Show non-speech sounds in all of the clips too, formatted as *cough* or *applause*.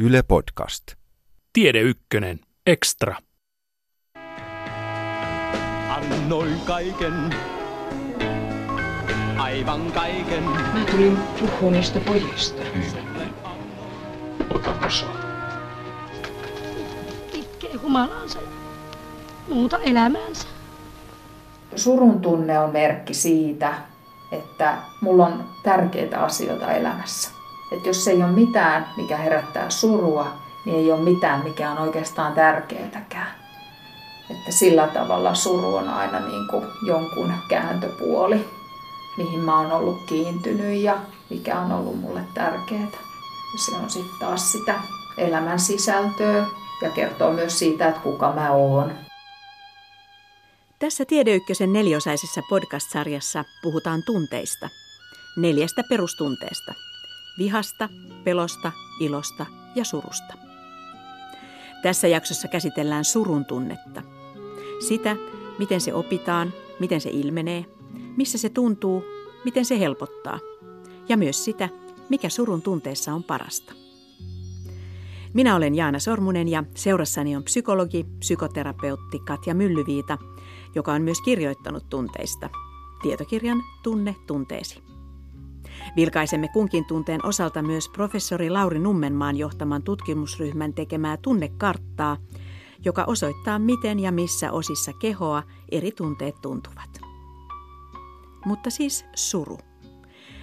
Yle Podcast. Tiede Ykkönen. Extra. Annoin kaiken, aivan kaiken. Mä tulin puhua niistä pojista. Ota osaa. itkee humalaansa ja muuta elämäänsä. surun tunne on merkki siitä, että mulla on tärkeitä asioita elämässä. Että jos ei ole mitään, mikä herättää surua, niin ei ole mitään, mikä on oikeastaan tärkeätäkään. Että sillä tavalla suru on aina niin kuin jonkun kääntöpuoli, mihin mä oon ollut kiintynyt ja mikä on ollut mulle tärkeää. Se on sitten taas sitä elämän sisältöä ja kertoo myös siitä, että kuka mä oon. Tässä Tiedeykkösen neliosaisessa podcast-sarjassa puhutaan tunteista. Neljästä perustunteesta. Vihasta, pelosta, ilosta ja surusta. Tässä jaksossa käsitellään surun tunnetta. Sitä, miten se opitaan, miten se ilmenee, missä se tuntuu, miten se helpottaa. Ja myös sitä, mikä surun tunteessa on parasta. Minä olen Jaana Sormunen ja seurassani on psykologi, psykoterapeutti Katja Myllyviita, joka on myös kirjoittanut tunteista. Tietokirjan Tunne tunteesi. Vilkaisemme kunkin tunteen osalta myös professori Lauri Nummenmaan johtaman tutkimusryhmän tekemää tunnekarttaa, joka osoittaa miten ja missä osissa kehoa eri tunteet tuntuvat. Mutta siis suru.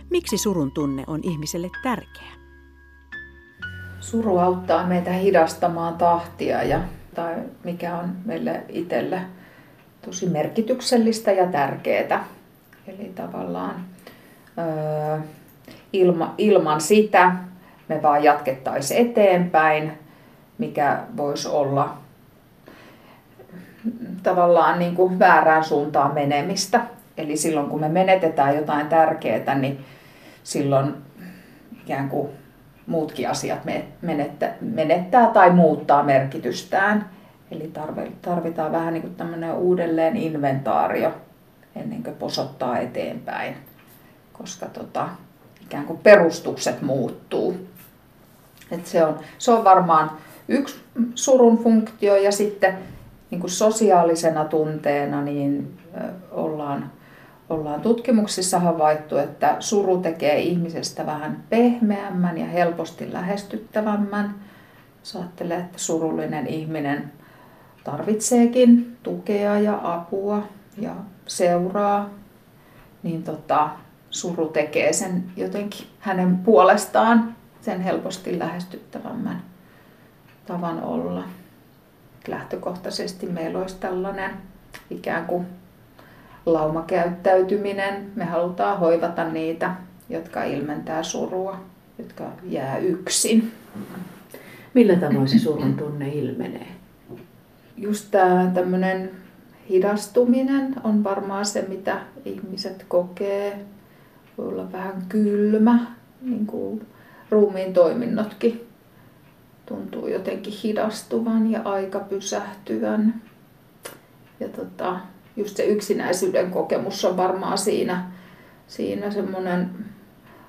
Miksi surun tunne on ihmiselle tärkeä? Suru auttaa meitä hidastamaan tahtia ja tai mikä on meille itselle tosi merkityksellistä ja tärkeää. Eli tavallaan öö, ilma, ilman sitä me vaan jatkettaisiin eteenpäin, mikä voisi olla tavallaan niin kuin väärään suuntaan menemistä. Eli silloin kun me menetetään jotain tärkeää, niin silloin ikään kuin muutkin asiat menettää, menettää tai muuttaa merkitystään. Eli tarvitaan vähän niin kuin tämmöinen uudelleen inventaario ennen kuin posottaa eteenpäin, koska tota, ikään kuin perustukset muuttuu. Et se, on, se on varmaan yksi surun funktio ja sitten niin kuin sosiaalisena tunteena niin ollaan, ollaan tutkimuksissa havaittu, että suru tekee ihmisestä vähän pehmeämmän ja helposti lähestyttävämmän. Jos ajattelee, että surullinen ihminen tarvitseekin tukea ja apua ja seuraa, niin tota, suru tekee sen jotenkin hänen puolestaan sen helposti lähestyttävämmän tavan olla. Lähtökohtaisesti meillä olisi tällainen ikään kuin laumakäyttäytyminen. Me halutaan hoivata niitä, jotka ilmentää surua, jotka jää yksin. Millä tavoin se surun tunne ilmenee? Just tämä tämmöinen hidastuminen on varmaan se, mitä ihmiset kokee. Voi olla vähän kylmä, niin kuin ruumiin toiminnotkin tuntuu jotenkin hidastuvan ja aika pysähtyvän. Ja tota, just se yksinäisyyden kokemus on varmaan siinä, siinä semmoinen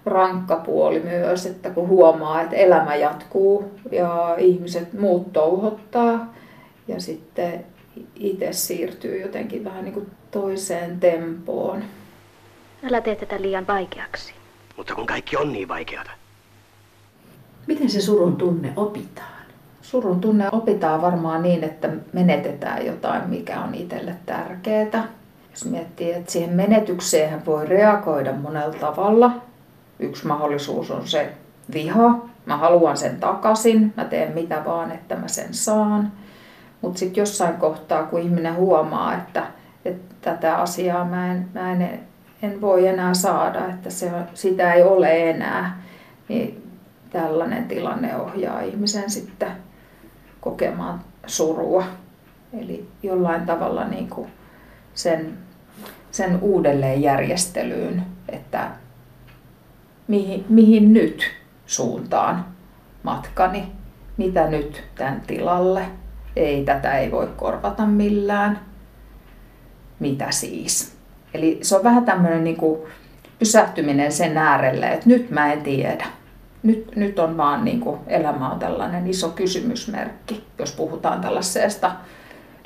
rankka puoli myös, että kun huomaa, että elämä jatkuu ja ihmiset muut touhottaa ja sitten itse siirtyy jotenkin vähän niin kuin toiseen tempoon. Älä tee tätä liian vaikeaksi. Mutta kun kaikki on niin vaikeata. Miten se surun tunne opitaan? Surun tunne opitaan varmaan niin, että menetetään jotain, mikä on itselle tärkeää. Jos miettii, että siihen menetykseen voi reagoida monella tavalla. Yksi mahdollisuus on se viha. Mä haluan sen takaisin, mä teen mitä vaan, että mä sen saan. Mutta sitten jossain kohtaa, kun ihminen huomaa, että, että tätä asiaa mä en, mä en, en voi enää saada, että se, sitä ei ole enää, niin tällainen tilanne ohjaa ihmisen sitten kokemaan surua. Eli jollain tavalla niin kuin sen, sen uudelleenjärjestelyyn, että mihin, mihin nyt suuntaan matkani, mitä nyt tämän tilalle. Ei, tätä ei voi korvata millään. Mitä siis? Eli se on vähän tämmöinen niin kuin pysähtyminen sen äärelle, että nyt mä en tiedä nyt, nyt on vaan niin kuin, elämä on tällainen iso kysymysmerkki, jos puhutaan tällaisesta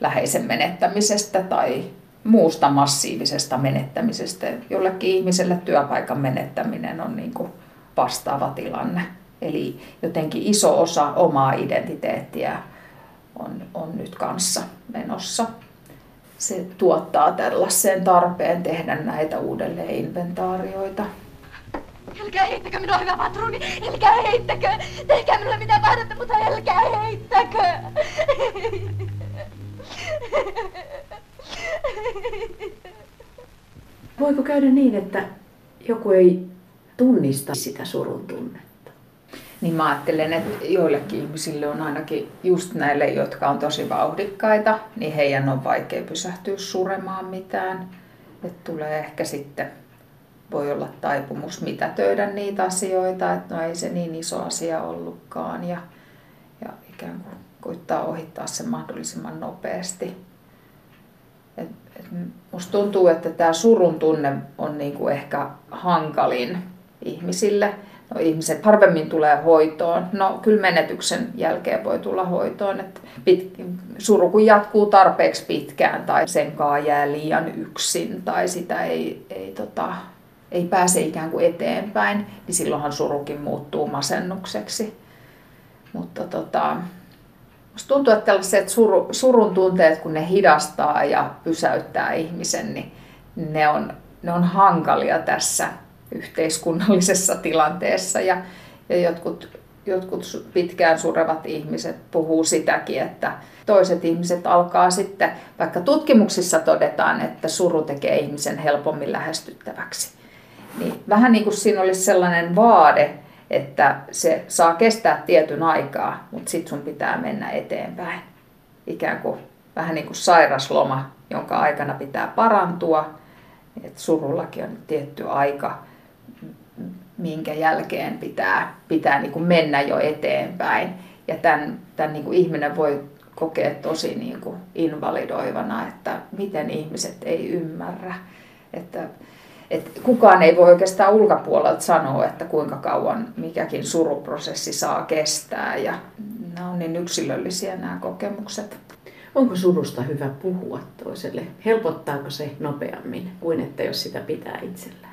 läheisen menettämisestä tai muusta massiivisesta menettämisestä. Jollekin ihmiselle työpaikan menettäminen on niin kuin vastaava tilanne. Eli jotenkin iso osa omaa identiteettiä on, on nyt kanssa menossa. Se tuottaa tällaisen tarpeen tehdä näitä uudelleen inventaarioita. Älkää heittäkö minua, hyvä patruuni! Älkää heittäkö! Tehkää minulle mitä tahdotte, mutta älkää heittäkö! Voiko käydä niin, että joku ei tunnista sitä surun tunnetta? Niin mä ajattelen, että joillekin ihmisille on ainakin just näille, jotka on tosi vauhdikkaita, niin heidän on vaikea pysähtyä suremaan mitään. Että tulee ehkä sitten, voi olla taipumus mitätöidä niitä asioita, että no ei se niin iso asia ollutkaan ja, ja ikään kuin koittaa ohittaa sen mahdollisimman nopeasti. Et, et musta tuntuu, että tämä surun tunne on niinku ehkä hankalin ihmisille. No, ihmiset harvemmin tulee hoitoon. No kyllä menetyksen jälkeen voi tulla hoitoon. Et pit, suru kun jatkuu tarpeeksi pitkään tai sen jää liian yksin tai sitä ei, ei, tota, ei pääse ikään kuin eteenpäin, niin silloinhan surukin muuttuu masennukseksi. Mutta tota, Musta tuntuu, että tällaiset suru, surun tunteet, kun ne hidastaa ja pysäyttää ihmisen, niin ne on, ne on hankalia tässä yhteiskunnallisessa tilanteessa. Ja, ja jotkut, jotkut pitkään surevat ihmiset puhuu sitäkin, että toiset ihmiset alkaa sitten, vaikka tutkimuksissa todetaan, että suru tekee ihmisen helpommin lähestyttäväksi. Niin vähän niin kuin siinä olisi sellainen vaade, että se saa kestää tietyn aikaa, mutta sitten sun pitää mennä eteenpäin. Ikään kuin vähän niin kuin sairasloma, jonka aikana pitää parantua. Et surullakin on tietty aika, minkä jälkeen pitää, pitää niin kuin mennä jo eteenpäin. Ja tämän, tämän niin kuin ihminen voi kokea tosi niin kuin invalidoivana, että miten ihmiset ei ymmärrä. Että et kukaan ei voi oikeastaan ulkopuolelta sanoa, että kuinka kauan mikäkin suruprosessi saa kestää ja nämä on niin yksilöllisiä nämä kokemukset. Onko surusta hyvä puhua toiselle? Helpottaako se nopeammin kuin että jos sitä pitää itsellään?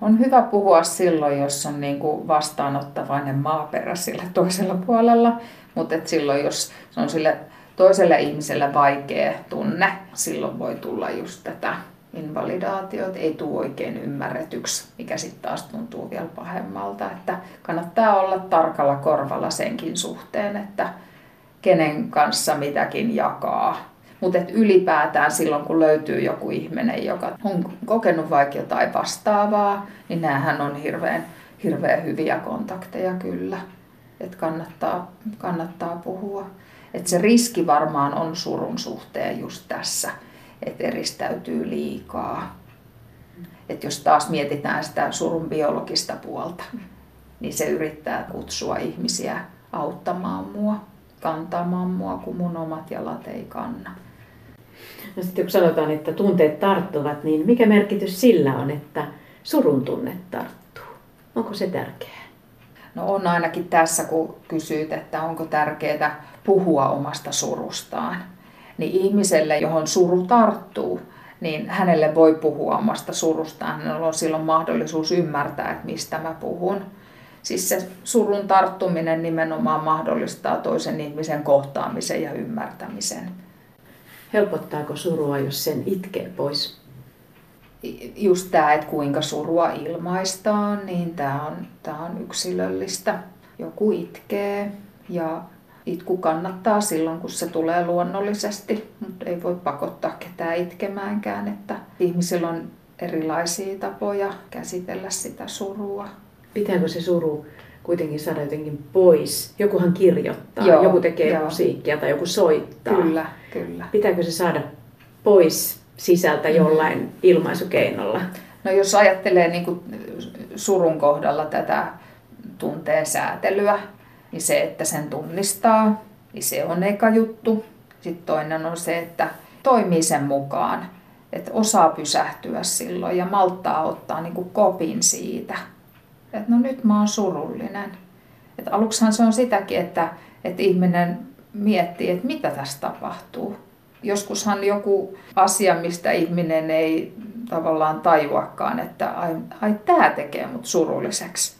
On hyvä puhua silloin, jos on niin kuin vastaanottavainen maaperä sillä toisella puolella, mutta et silloin, jos se on sille toiselle ihmiselle vaikea tunne, silloin voi tulla just tätä invalidaatiot ei tule oikein ymmärretyksi, mikä sitten taas tuntuu vielä pahemmalta. Että kannattaa olla tarkalla korvalla senkin suhteen, että kenen kanssa mitäkin jakaa. Mutta ylipäätään silloin, kun löytyy joku ihminen, joka on kokenut vaikka jotain vastaavaa, niin näähän on hirveän, hirveän hyviä kontakteja kyllä. Että kannattaa, kannattaa puhua. Et se riski varmaan on surun suhteen just tässä että eristäytyy liikaa. Että jos taas mietitään sitä surun biologista puolta, niin se yrittää kutsua ihmisiä auttamaan mua, kantamaan mua, kun mun omat jalat ei kanna. No sitten kun sanotaan, että tunteet tarttuvat, niin mikä merkitys sillä on, että surun tunne tarttuu? Onko se tärkeää? No on ainakin tässä, kun kysyt, että onko tärkeää puhua omasta surustaan niin ihmiselle, johon suru tarttuu, niin hänelle voi puhua omasta surustaan. Hänellä on silloin mahdollisuus ymmärtää, että mistä mä puhun. Siis se surun tarttuminen nimenomaan mahdollistaa toisen ihmisen kohtaamisen ja ymmärtämisen. Helpottaako surua, jos sen itkee pois? Just tämä, että kuinka surua ilmaistaan, niin tämä on, tämä on yksilöllistä. Joku itkee ja Itku kannattaa silloin, kun se tulee luonnollisesti, mutta ei voi pakottaa ketään itkemäänkään, että ihmisillä on erilaisia tapoja käsitellä sitä surua. Pitääkö se suru kuitenkin saada jotenkin pois? Jokuhan kirjoittaa, joo, joku tekee joo. musiikkia tai joku soittaa. Kyllä, kyllä. Pitääkö se saada pois sisältä jollain mm. ilmaisukeinolla? No jos ajattelee niin kuin surun kohdalla tätä tunteen säätelyä, niin se, että sen tunnistaa, niin se on eka juttu. Sitten toinen on se, että toimii sen mukaan, että osaa pysähtyä silloin ja malttaa ottaa niin kuin kopin siitä. Että no nyt mä oon surullinen. Et aluksihan se on sitäkin, että, että ihminen miettii, että mitä tässä tapahtuu. Joskushan joku asia, mistä ihminen ei tavallaan tajuakaan, että ai, ai tämä tekee mut surulliseksi,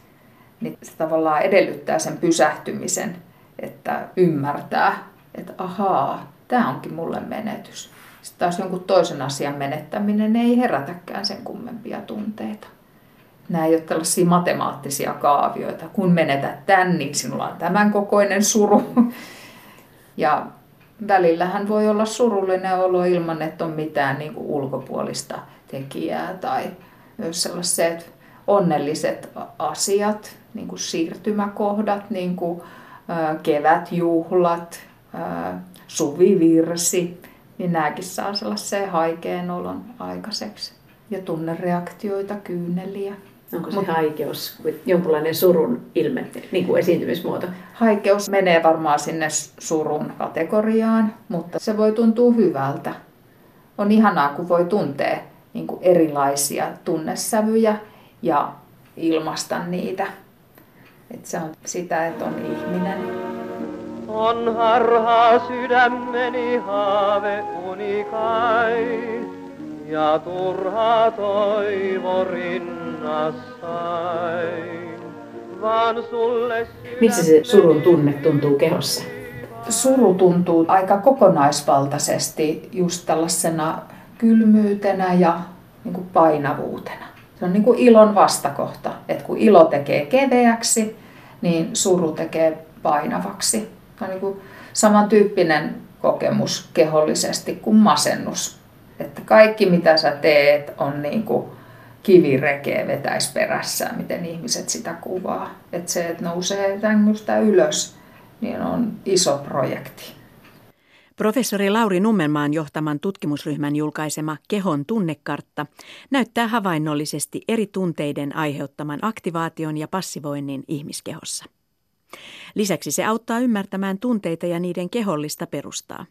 niin se tavallaan edellyttää sen pysähtymisen, että ymmärtää, että ahaa, tämä onkin mulle menetys. Sitten taas jonkun toisen asian menettäminen ei herätäkään sen kummempia tunteita. Nämä ei ole tällaisia matemaattisia kaavioita. Kun menetät tämän, niin sinulla on tämän kokoinen suru. *laughs* Ja välillähän voi olla surullinen olo ilman, että on mitään niin kuin ulkopuolista tekijää tai myös sellaiset onnelliset asiat, niin kuin siirtymäkohdat, niin kuin kevätjuhlat, suvivirsi, niin nämäkin saa sellaisen haikeen olon aikaiseksi. Ja tunnereaktioita, kyyneliä. Onko se Mut, haikeus jonkunlainen surun ilme, niin kuin esiintymismuoto? Haikeus menee varmaan sinne surun kategoriaan, mutta se voi tuntua hyvältä. On ihanaa, kun voi tuntea niin kuin erilaisia tunnesävyjä ja ilmasta niitä. Et se on sitä, että on ihminen. On harhaa sydämeni haave unikai ja turha toivo. Missä se surun tunne tuntuu kehossa? Suru tuntuu aika kokonaisvaltaisesti just tällaisena kylmyytenä ja niin kuin painavuutena. Se on niin kuin ilon vastakohta, että kun ilo tekee keveäksi, niin suru tekee painavaksi. Se on niin kuin samantyyppinen kokemus kehollisesti kuin masennus. Että kaikki mitä sä teet on niin kuin kivirekeä vetäisi perässään, miten ihmiset sitä kuvaa. Että se, että nousee tängystä ylös, niin on iso projekti. Professori Lauri Nummenmaan johtaman tutkimusryhmän julkaisema Kehon tunnekartta näyttää havainnollisesti eri tunteiden aiheuttaman aktivaation ja passivoinnin ihmiskehossa. Lisäksi se auttaa ymmärtämään tunteita ja niiden kehollista perustaa.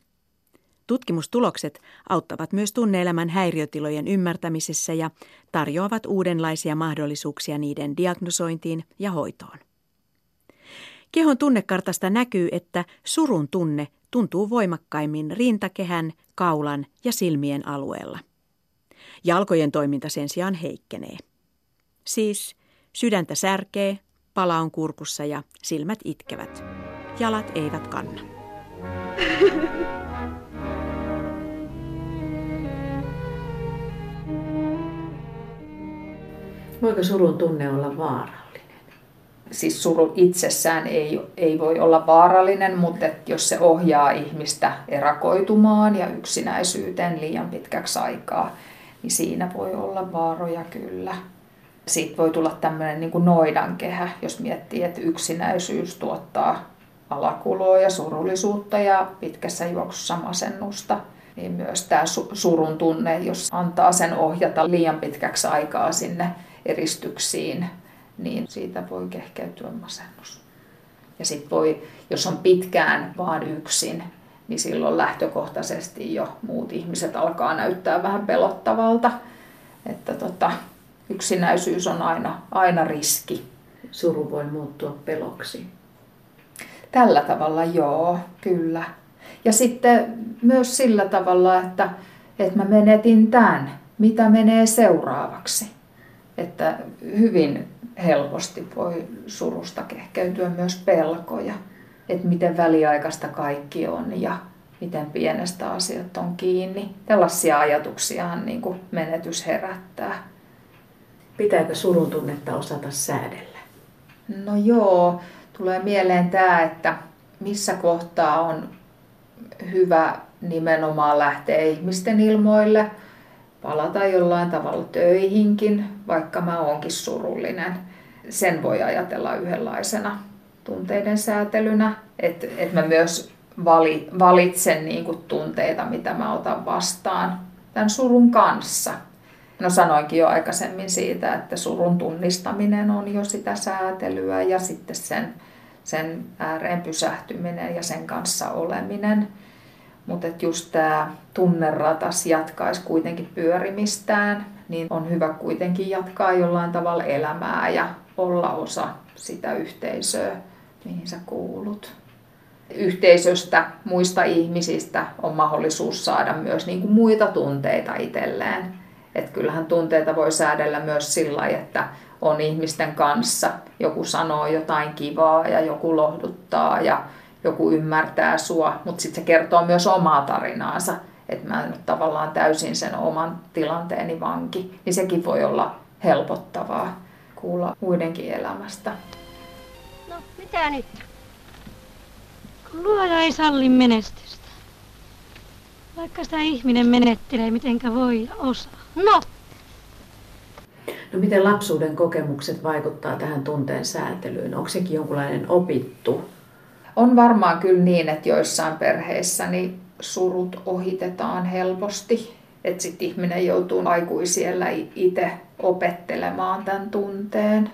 Tutkimustulokset auttavat myös tunneelämän häiriötilojen ymmärtämisessä ja tarjoavat uudenlaisia mahdollisuuksia niiden diagnosointiin ja hoitoon. Kehon tunnekartasta näkyy, että surun tunne tuntuu voimakkaimmin rintakehän, kaulan ja silmien alueella. Jalkojen toiminta sen sijaan heikkenee. Siis sydäntä särkee, pala on kurkussa ja silmät itkevät. Jalat eivät kanna. *laughs* Voiko surun tunne olla vaara? siis suru itsessään ei, ei voi olla vaarallinen, mutta jos se ohjaa ihmistä erakoitumaan ja yksinäisyyteen liian pitkäksi aikaa, niin siinä voi olla vaaroja kyllä. Siitä voi tulla tämmöinen niin kuin noidankehä, jos miettii, että yksinäisyys tuottaa alakuloa ja surullisuutta ja pitkässä juoksussa masennusta. Niin myös tämä surun tunne, jos antaa sen ohjata liian pitkäksi aikaa sinne eristyksiin, niin siitä voi kehkeytyä masennus. Ja sitten voi, jos on pitkään vaan yksin, niin silloin lähtökohtaisesti jo muut ihmiset alkaa näyttää vähän pelottavalta. Että tota, yksinäisyys on aina, aina riski. Suru voi muuttua peloksi. Tällä tavalla joo, kyllä. Ja sitten myös sillä tavalla, että, että mä menetin tämän, mitä menee seuraavaksi. Että hyvin helposti voi surusta kehkeytyä myös pelkoja, että miten väliaikaista kaikki on ja miten pienestä asiat on kiinni. Tällaisia ajatuksiahan niin kuin menetys herättää. Pitääkö surun tunnetta osata säädellä? No joo, tulee mieleen tämä, että missä kohtaa on hyvä nimenomaan lähteä ihmisten ilmoille, palata jollain tavalla töihinkin, vaikka mä oonkin surullinen. Sen voi ajatella yhdenlaisena tunteiden säätelynä, että et mä myös vali, valitsen niin kuin tunteita, mitä mä otan vastaan tämän surun kanssa. No sanoinkin jo aikaisemmin siitä, että surun tunnistaminen on jo sitä säätelyä ja sitten sen, sen ääreen pysähtyminen ja sen kanssa oleminen. Mutta just tämä tunneratas jatkaisi kuitenkin pyörimistään, niin on hyvä kuitenkin jatkaa jollain tavalla elämää ja olla osa sitä yhteisöä, mihin sä kuulut. Yhteisöstä, muista ihmisistä on mahdollisuus saada myös niin kuin muita tunteita itselleen. Et kyllähän tunteita voi säädellä myös sillä että on ihmisten kanssa. Joku sanoo jotain kivaa ja joku lohduttaa ja joku ymmärtää sua, mutta sitten se kertoo myös omaa tarinaansa, että mä en ole tavallaan täysin sen oman tilanteeni vanki, niin sekin voi olla helpottavaa kuulla muidenkin elämästä. No, mitä nyt? Kun luoja ei salli menestystä. Vaikka sitä ihminen menettelee mitenkä voi ja osaa. No, No miten lapsuuden kokemukset vaikuttaa tähän tunteen säätelyyn? Onko sekin jonkunlainen opittu? On varmaan kyllä niin, että joissain perheissä niin surut ohitetaan helposti. Että sitten ihminen joutuu aikuisiellä itse opettelemaan tämän tunteen.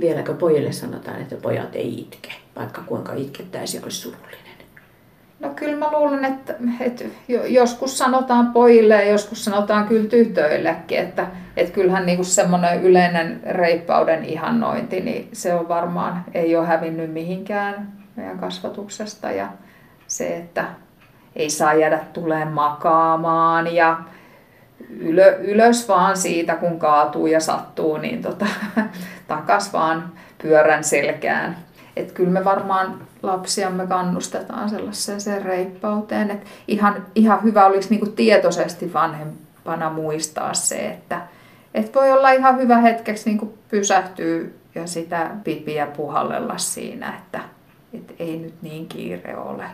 Vieläkö pojille sanotaan, että pojat ei itke, vaikka kuinka itkettäisi olisi surullinen? No kyllä mä luulen, että, että joskus sanotaan pojille ja joskus sanotaan kyllä tytöillekin, että, että kyllähän niin kuin semmoinen yleinen reippauden ihannointi, niin se on varmaan, ei ole hävinnyt mihinkään meidän kasvatuksesta ja se, että ei saa jäädä tulee makaamaan ja ylö, ylös vaan siitä, kun kaatuu ja sattuu, niin tota, *laughs* takas vaan pyörän selkään. Että kyllä me varmaan lapsiamme kannustetaan sellaiseen reippauteen. Että ihan, ihan hyvä olisi niin kuin tietoisesti vanhempana muistaa se, että, että voi olla ihan hyvä hetkeksi niin kuin pysähtyä ja sitä pipiä puhallella siinä, että, että ei nyt niin kiire ole.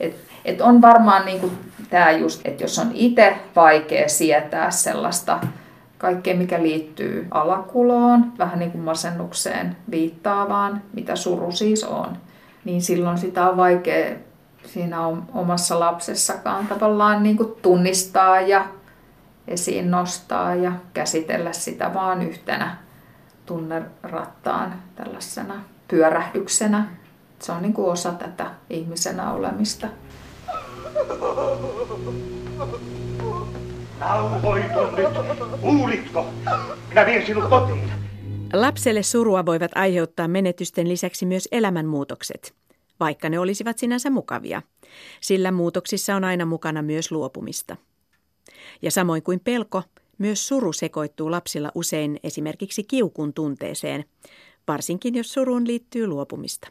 Et, et on varmaan niin tämä just, että jos on itse vaikea sietää sellaista kaikkea, mikä liittyy alakuloon, vähän niin kuin masennukseen viittaavaan, mitä suru siis on, niin silloin sitä on vaikea siinä omassa lapsessakaan tavallaan niin kuin tunnistaa ja esiin nostaa ja käsitellä sitä vaan yhtenä tunnerattaan tällaisena pyörähdyksenä. Se on niin kuin osa tätä ihmisenä olemista. Rauhoitu nyt. Kuulitko? Minä vien sinut kotiin. Lapselle surua voivat aiheuttaa menetysten lisäksi myös elämänmuutokset, vaikka ne olisivat sinänsä mukavia, sillä muutoksissa on aina mukana myös luopumista. Ja samoin kuin pelko, myös suru sekoittuu lapsilla usein esimerkiksi kiukun tunteeseen, varsinkin jos suruun liittyy luopumista.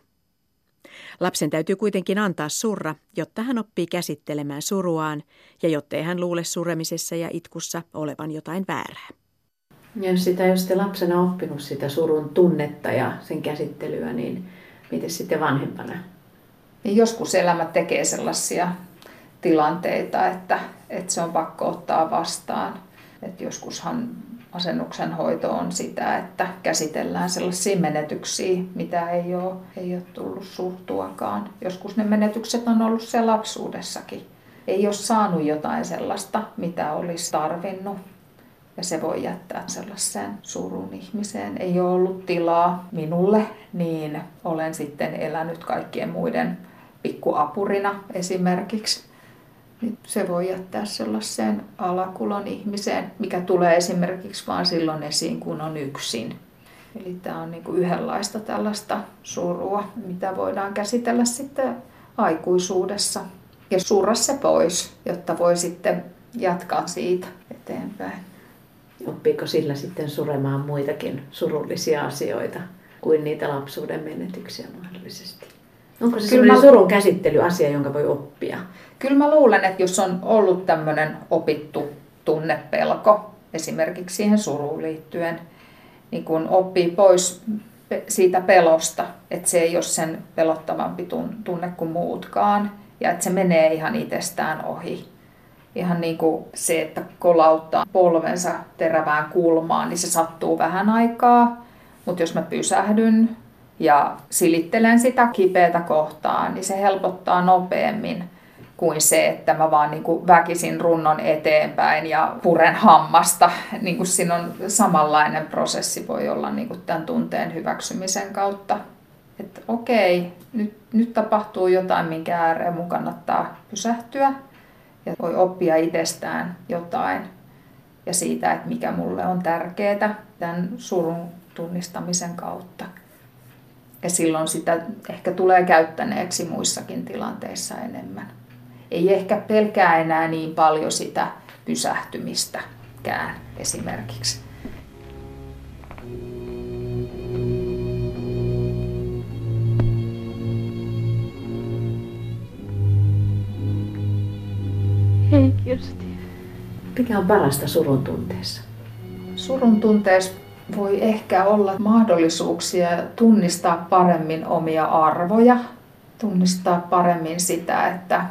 Lapsen täytyy kuitenkin antaa surra, jotta hän oppii käsittelemään suruaan ja jottei hän luule suremisessa ja itkussa olevan jotain väärää. Ja jos sitä jos sitten lapsena oppinut sitä surun tunnetta ja sen käsittelyä, niin miten sitten vanhempana? Niin joskus elämä tekee sellaisia tilanteita, että, että se on pakko ottaa vastaan. Et joskushan masennuksen hoito on sitä, että käsitellään sellaisia menetyksiä, mitä ei ole, ei ole tullut surtuakaan. Joskus ne menetykset on ollut siellä lapsuudessakin. Ei ole saanut jotain sellaista, mitä olisi tarvinnut. Ja se voi jättää sellaiseen surun ihmiseen. Ei ole ollut tilaa minulle, niin olen sitten elänyt kaikkien muiden pikkuapurina esimerkiksi niin se voi jättää sellaiseen alakulon ihmiseen, mikä tulee esimerkiksi vain silloin esiin, kun on yksin. Eli tämä on niin kuin yhdenlaista tällaista surua, mitä voidaan käsitellä sitten aikuisuudessa. Ja surra se pois, jotta voi sitten jatkaa siitä eteenpäin. Oppiiko sillä sitten suremaan muitakin surullisia asioita kuin niitä lapsuuden menetyksiä mahdollisesti? Onko se sellainen mä... surun käsittelyasia, jonka voi oppia? Kyllä mä luulen, että jos on ollut tämmöinen opittu tunnepelko, esimerkiksi siihen suruun liittyen, niin kun oppii pois siitä pelosta, että se ei ole sen pelottavampi tunne kuin muutkaan, ja että se menee ihan itsestään ohi. Ihan niin kuin se, että kolauttaa polvensa terävään kulmaan, niin se sattuu vähän aikaa, mutta jos mä pysähdyn ja silittelen sitä kipeätä kohtaa, niin se helpottaa nopeammin kuin se, että mä vaan niin kuin väkisin runnon eteenpäin ja puren hammasta. Niin kuin siinä on samanlainen prosessi voi olla niin kuin tämän tunteen hyväksymisen kautta. Että okei, nyt, nyt tapahtuu jotain, minkä ääreen mun kannattaa pysähtyä ja voi oppia itsestään jotain ja siitä, että mikä mulle on tärkeää tämän surun tunnistamisen kautta. Ja silloin sitä ehkä tulee käyttäneeksi muissakin tilanteissa enemmän. Ei ehkä pelkää enää niin paljon sitä pysähtymistäkään esimerkiksi. Hei Kirsti. Mikä on parasta surun tunteessa? Surun tunteessa voi ehkä olla mahdollisuuksia tunnistaa paremmin omia arvoja, tunnistaa paremmin sitä, että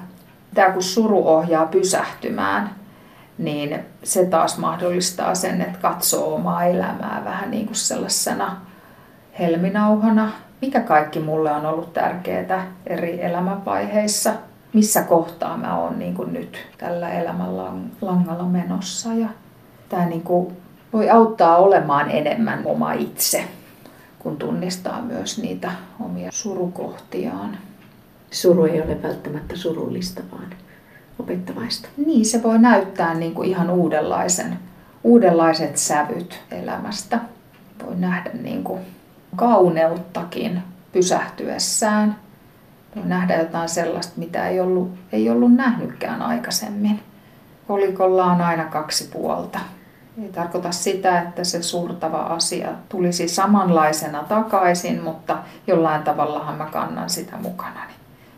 tämä kun suru ohjaa pysähtymään, niin se taas mahdollistaa sen, että katsoo omaa elämää vähän niin kuin sellaisena helminauhana, mikä kaikki mulle on ollut tärkeää eri elämänvaiheissa, missä kohtaa mä oon niin kuin nyt tällä elämän langalla menossa. Ja tämä niin kuin voi auttaa olemaan enemmän oma itse, kun tunnistaa myös niitä omia surukohtiaan. Suru ei ole välttämättä surullista, vaan opettavaista. Niin, se voi näyttää niin kuin ihan uudenlaisen, uudenlaiset sävyt elämästä. Voi nähdä niin kuin kauneuttakin pysähtyessään. Voi nähdä jotain sellaista, mitä ei ollut, ei ollut nähnytkään aikaisemmin. Kolikolla on aina kaksi puolta. Ei tarkoita sitä, että se surtava asia tulisi samanlaisena takaisin, mutta jollain tavallahan mä kannan sitä mukanani,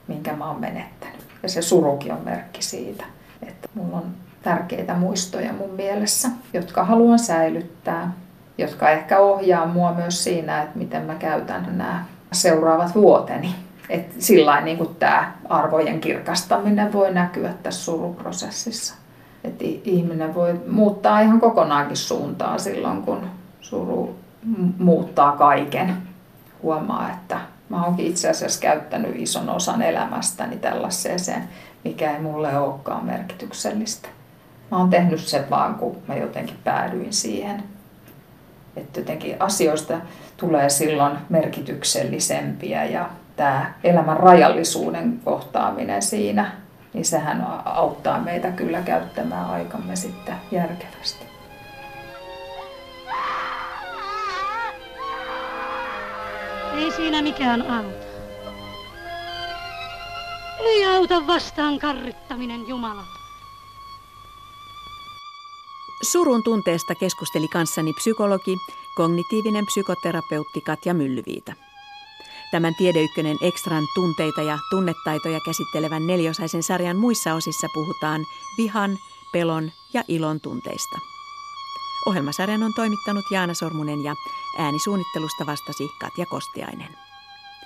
minkä mä oon menettänyt. Ja se surukin on merkki siitä, että mulla on tärkeitä muistoja mun mielessä, jotka haluan säilyttää, jotka ehkä ohjaa mua myös siinä, että miten mä käytän nämä seuraavat vuoteni. Et sillä niin kuin tämä arvojen kirkastaminen voi näkyä tässä suruprosessissa. Että ihminen voi muuttaa ihan kokonaankin suuntaa silloin, kun suru muuttaa kaiken. Huomaa, että mä oonkin itse asiassa käyttänyt ison osan elämästäni tällaiseen, mikä ei mulle olekaan merkityksellistä. Mä oon tehnyt sen vaan, kun mä jotenkin päädyin siihen. Että jotenkin asioista tulee silloin merkityksellisempiä ja tämä elämän rajallisuuden kohtaaminen siinä niin sehän auttaa meitä kyllä käyttämään aikamme sitten järkevästi. Ei siinä mikään auta. Ei auta vastaan karrittaminen Jumala. Surun tunteesta keskusteli kanssani psykologi, kognitiivinen psykoterapeutti Katja Myllyviita. Tämän Tiedeykkönen Ekstran tunteita ja tunnetaitoja käsittelevän neliosaisen sarjan muissa osissa puhutaan vihan, pelon ja ilon tunteista. Ohjelmasarjan on toimittanut Jaana Sormunen ja äänisuunnittelusta vastasi Katja Kostiainen.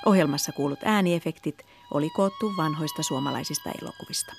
Ohjelmassa kuulut ääniefektit oli koottu vanhoista suomalaisista elokuvista.